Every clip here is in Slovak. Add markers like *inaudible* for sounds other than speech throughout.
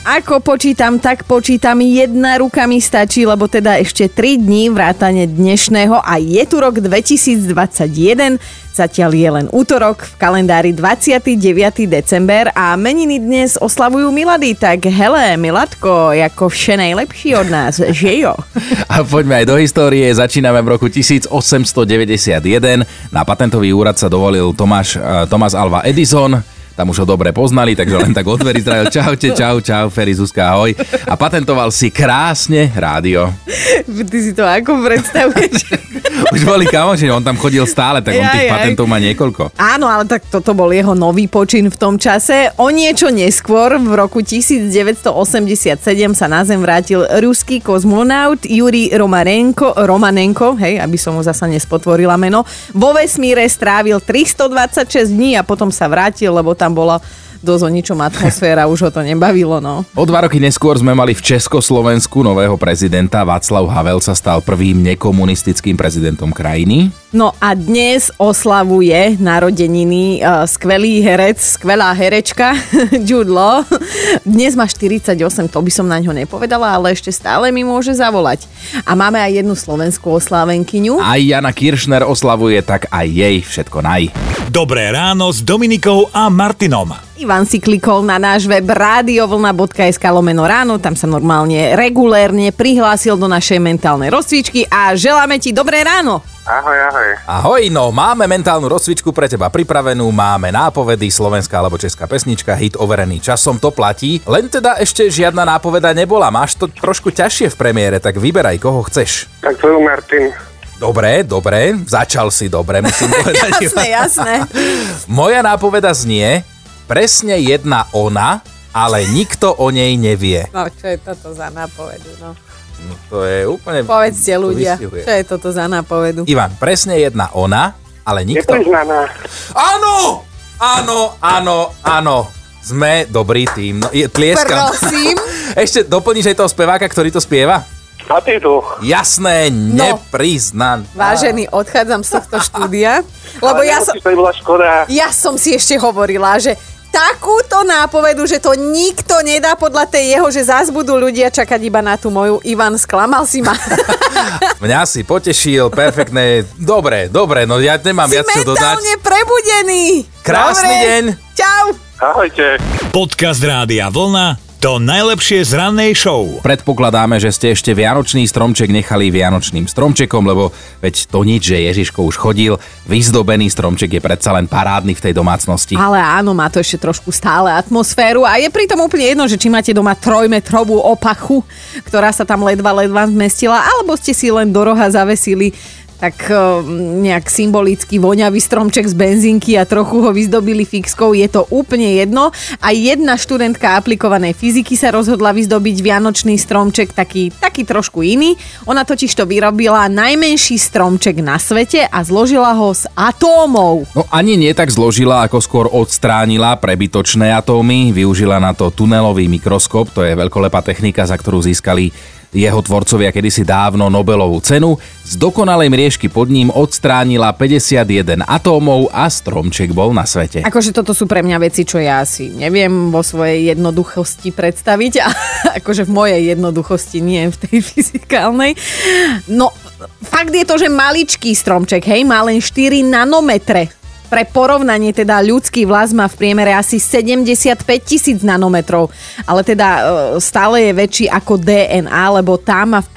Ako počítam, tak počítam, jedna ruka mi stačí, lebo teda ešte 3 dní vrátane dnešného a je tu rok 2021, zatiaľ je len útorok, v kalendári 29. december a meniny dnes oslavujú Milady, tak hele, Miladko, ako vše najlepší od nás, že jo? *laughs* A poďme aj do histórie, začíname v roku 1891. Na patentový úrad sa dovolil Tomáš, eh, Tomás Alva Edison, tam už ho dobre poznali, takže len tak od dverí zdravil. Čaute, čau, čau, Feri, Zuzka, ahoj. A patentoval si krásne rádio. Ty si to ako predstavuješ? *laughs* *laughs* Už boli kamoši, on tam chodil stále, tak on tých jaj. patentov má niekoľko. Áno, ale tak toto bol jeho nový počin v tom čase. O niečo neskôr, v roku 1987 sa na Zem vrátil ruský kozmonaut Juri Romarenko, Romanenko, hej, aby som mu zasa nespotvorila meno. Vo vesmíre strávil 326 dní a potom sa vrátil, lebo tam bola dosť o ničom atmosféra, už ho to nebavilo, no. O dva roky neskôr sme mali v Československu nového prezidenta. Václav Havel sa stal prvým nekomunistickým prezidentom krajiny. No a dnes oslavuje narodeniny uh, skvelý herec, skvelá herečka *laughs* Jude Law. Dnes má 48, to by som na ňo nepovedala, ale ešte stále mi môže zavolať. A máme aj jednu slovenskú oslávenkyňu. Aj Jana Kiršner oslavuje, tak aj jej všetko naj. Dobré ráno s Dominikou a Martinom. Ivan si klikol na náš web radiovlna.sk lomeno ráno, tam sa normálne regulérne prihlásil do našej mentálnej rozcvičky a želáme ti dobré ráno. Ahoj, ahoj. Ahoj, no máme mentálnu rozcvičku pre teba pripravenú, máme nápovedy, slovenská alebo česká pesnička, hit overený časom, to platí. Len teda ešte žiadna nápoveda nebola, máš to trošku ťažšie v premiére, tak vyberaj, koho chceš. Tak tvoju Martin. Dobre, dobre, začal si dobre, musím *laughs* povedať. Jasné, jasné. Moja nápoveda znie, presne jedna ona, ale nikto o nej nevie. No, čo je toto za nápovedu, no. No, to je úplne... Povedzte ľudia, vystihuje. čo je toto za nápovedu? Ivan, presne jedna ona, ale nikto... Nepriznaná. Áno! Áno, áno, áno. Sme dobrý tým. No, je, tlieskam. Prosím. *laughs* Ešte doplníš aj toho speváka, ktorý to spieva? A ty tu. Jasné, No. nepriznan. Vážený, odchádzam z tohto štúdia, lebo ja som, to bola škoda. ja som si ešte hovorila, že takúto nápovedu, že to nikto nedá podľa tej jeho, že zás budú ľudia čakať iba na tú moju. Ivan, sklamal si ma. *laughs* Mňa si potešil, perfektné. Dobre, dobre, no ja nemám si viac čo dodať. mentálne prebudený. Krásny Dobre. deň. Čau. Ahojte. Podcast Rádia Vlna. To najlepšie z rannej show. Predpokladáme, že ste ešte Vianočný stromček nechali Vianočným stromčekom, lebo veď to nič, že Ježiško už chodil. Vyzdobený stromček je predsa len parádny v tej domácnosti. Ale áno, má to ešte trošku stále atmosféru a je pritom úplne jedno, že či máte doma trojmetrovú opachu, ktorá sa tam ledva ledva zmestila, alebo ste si len do roha zavesili tak eh, nejak symbolicky voňavý stromček z benzínky a trochu ho vyzdobili fixkou, je to úplne jedno. A jedna študentka aplikovanej fyziky sa rozhodla vyzdobiť vianočný stromček taký, taký trošku iný. Ona totiž to vyrobila najmenší stromček na svete a zložila ho z atómov. No ani nie tak zložila, ako skôr odstránila prebytočné atómy. Využila na to tunelový mikroskop, to je veľkolepá technika, za ktorú získali jeho tvorcovia kedysi dávno Nobelovú cenu. Z dokonalej mriežky pod ním odstránila 51 atómov a stromček bol na svete. Akože toto sú pre mňa veci, čo ja asi neviem vo svojej jednoduchosti predstaviť. A *laughs* akože v mojej jednoduchosti, nie v tej *laughs* fyzikálnej. No, fakt je to, že maličký stromček, hej, má len 4 nanometre. Pre porovnanie teda ľudský vlas má v priemere asi 75 tisíc nanometrov, ale teda e, stále je väčší ako DNA, lebo tá má v,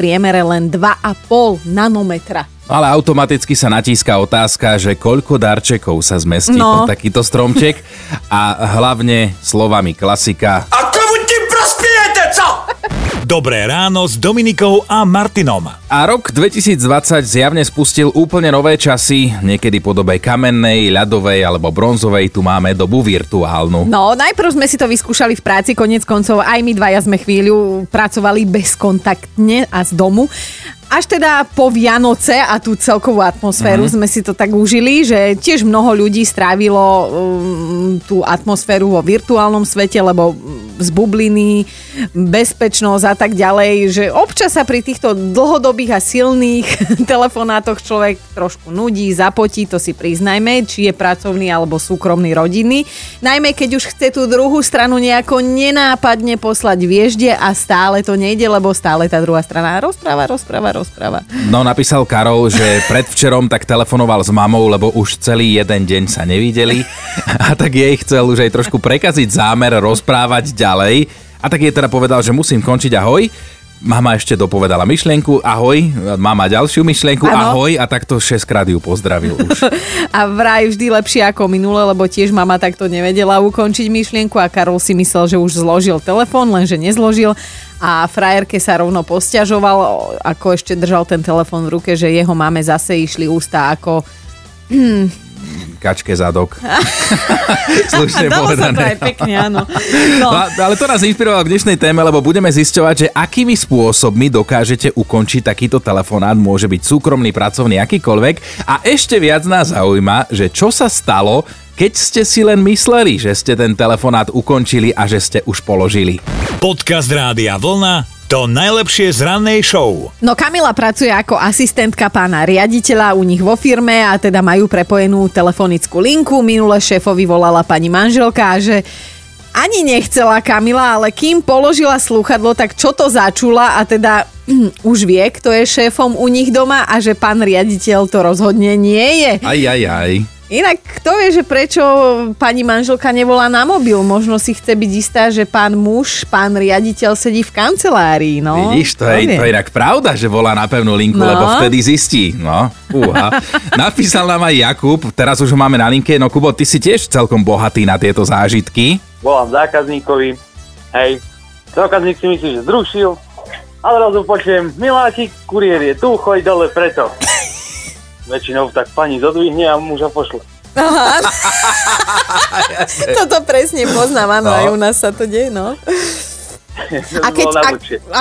priemere len 2,5 nanometra. Ale automaticky sa natíska otázka, že koľko darčekov sa zmestí No. pod takýto stromček *laughs* a hlavne slovami klasika Dobré ráno s Dominikou a Martinom. A rok 2020 zjavne spustil úplne nové časy, niekedy v podobe kamennej, ľadovej alebo bronzovej, tu máme dobu virtuálnu. No, najprv sme si to vyskúšali v práci, konec koncov aj my dvaja sme chvíľu pracovali bezkontaktne a z domu. Až teda po Vianoce a tú celkovú atmosféru mm. sme si to tak užili, že tiež mnoho ľudí strávilo um, tú atmosféru vo virtuálnom svete, lebo z bubliny, bezpečnosť a tak ďalej, že občas sa pri týchto dlhodobých a silných *laughs* telefonátoch človek trošku nudí, zapotí, to si priznajme, či je pracovný alebo súkromný rodinný. Najmä keď už chce tú druhú stranu nejako nenápadne poslať viežde a stále to nejde, lebo stále tá druhá strana rozpráva, rozpráva, rozpráva. No napísal Karol, že predvčerom tak telefonoval s mamou, lebo už celý jeden deň sa nevideli a tak jej chcel už aj trošku prekaziť zámer rozprávať ďalej a tak jej teda povedal, že musím končiť ahoj. Mama ešte dopovedala myšlienku, ahoj, mama ďalšiu myšlienku, Áno. ahoj a takto 6 krát ju pozdravil už. *laughs* A vraj vždy lepšie ako minule, lebo tiež mama takto nevedela ukončiť myšlienku a Karol si myslel, že už zložil telefón, lenže nezložil a frajerke sa rovno posťažoval, ako ešte držal ten telefón v ruke, že jeho máme zase išli ústa ako Kačke zadok. *laughs* Slušne Dalo sa to povedané. aj pekne, áno. *laughs* No, No, ale to nás inšpirovalo k dnešnej téme, lebo budeme zisťovať, že akými spôsobmi dokážete ukončiť takýto telefonát, môže byť súkromný, pracovný, akýkoľvek. A ešte viac nás zaujíma, že čo sa stalo, keď ste si len mysleli, že ste ten telefonát ukončili a že ste už položili. Podcast Rádia Vlna to najlepšie z rannej show. No Kamila pracuje ako asistentka pána riaditeľa u nich vo firme a teda majú prepojenú telefonickú linku. Minule šéfovi volala pani manželka že ani nechcela Kamila, ale kým položila slúchadlo, tak čo to začula a teda *clears throat* už vie, kto je šéfom u nich doma a že pán riaditeľ to rozhodne nie je. Aj, aj, aj. Inak kto vie, že prečo pani manželka nevolá na mobil? Možno si chce byť istá, že pán muž, pán riaditeľ sedí v kancelárii, no. Vidíš, to je, Kto to je inak pravda, že volá na pevnú linku, No. lebo vtedy zistí. No, fúha. *laughs* Napísal nám aj Jakub, teraz už ho máme na linke. No Kubo, ty si tiež celkom bohatý na tieto zážitky. Volám zákazníkovi, hej, zákazník si myslí, že zrušil, ale zrazu počujem, miláčik, kuriér je tu, choď dole preto. Väčšinou tak pani zodvihne a muža pošle. *laughs* *laughs* Toto presne poznám, áno, No. aj u nás sa to deje, no. A keď, a,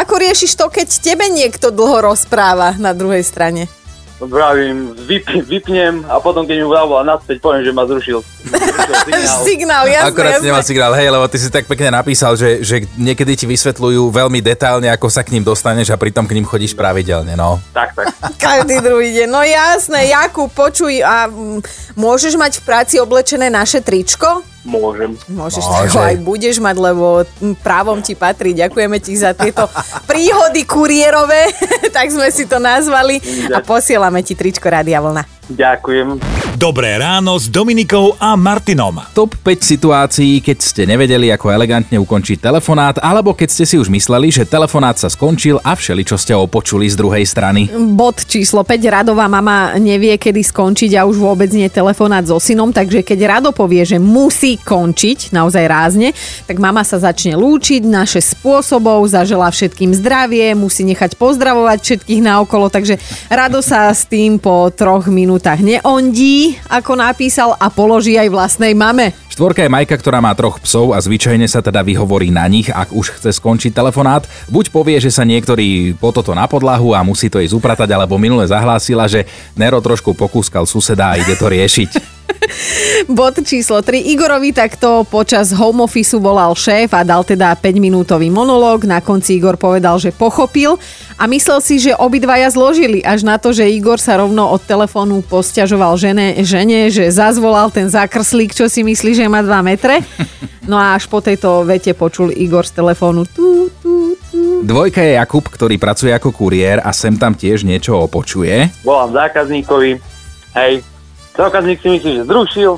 ako riešiš to, keď tebe niekto dlho rozpráva na druhej strane? Vravím, vyp, vypnem a potom, keď mi zavolá naspäť, poviem, že ma zrušil. *laughs* zrušil signál. Signál, jasné, Akorát jasné. nemá signál, hej, lebo ty si tak pekne napísal, že, že niekedy ti vysvetľujú veľmi detailne, ako sa k ním dostaneš a pritom k ním chodíš pravidelne, no. Tak, tak. *laughs* Každý druhý deň. No jasné, Jakub, počuj, a mm, môžeš mať v práci oblečené naše tričko? Môžem. Môžeš, Môže. Aj budeš mať, lebo právom ti patrí. Ďakujeme ti za tieto *laughs* príhody kuriérové, *laughs* tak sme si to nazvali a posielame ti tričko Rádia Vlna. Ďakujem. Dobré ráno s Dominikou a Martinom. Top 5 situácií, keď ste nevedeli, ako elegantne ukončiť telefonát, alebo keď ste si už mysleli, že telefonát sa skončil a všeličo ste opočuli z druhej strany. Bod číslo 5. Radová mama nevie, kedy skončiť a už vôbec nie telefonát so synom, takže keď Rado povie, že musí končiť, naozaj rázne, tak mama sa začne lúčiť na 6 spôsobov, zažela všetkým zdravie, musí nechať pozdravovať všetkých naokolo, takže Rado sa s tým po troch minútach neondí, ako napísal, a položí aj vlastnej mame. Štvorka je Majka, ktorá má troch psov a zvyčajne sa teda vyhovorí na nich, ak už chce skončiť telefonát. Buď povie, že sa niektorý po toto na podlahu a musí to ísť upratať, alebo minule zahlásila, že Nero trošku pokúskal suseda a ide to riešiť. *laughs* *laughs* Bod číslo 3. Igorovi takto počas home office volal šéf a dal teda 5-minútový monológ. Na konci Igor povedal, že pochopil a myslel si, že obidvaja zložili. Až na to, že Igor sa rovno od telefónu posťažoval žene, žene, že zazvolal ten zakrslík, čo si myslí, že má 2 metre. No a až po tejto vete počul Igor z telefónu tu, tu, tu. Dvojka je Jakub, ktorý pracuje ako kuriér a sem tam tiež niečo opočuje. Volám zákazníkovi, hej, zákazník si myslí, že zrušil,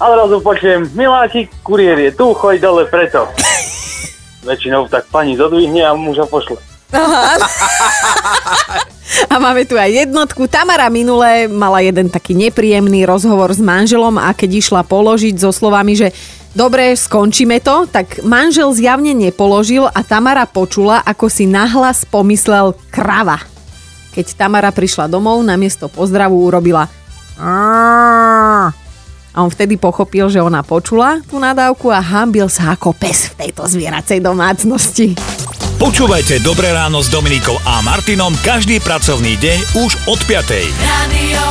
ale zrazu počujem, miláčik, kuriér je tu, choď dole preto. *laughs* Väčšinou tak pani zodvihne a muža pošle. A máme tu aj jednotku. Tamara minule mala jeden taký nepríjemný rozhovor s manželom a keď išla položiť so slovami, že dobre, skončíme to, tak manžel zjavne nepoložil a Tamara počula, ako si nahlas pomyslel krava. Keď Tamara prišla domov, namiesto pozdravu urobila. A on vtedy pochopil, že ona počula tú nadávku a hambil sa ako pes v tejto zvieracej domácnosti. Počúvajte Dobré ráno s Dominikou a Martinom každý pracovný deň už od 5. Radio.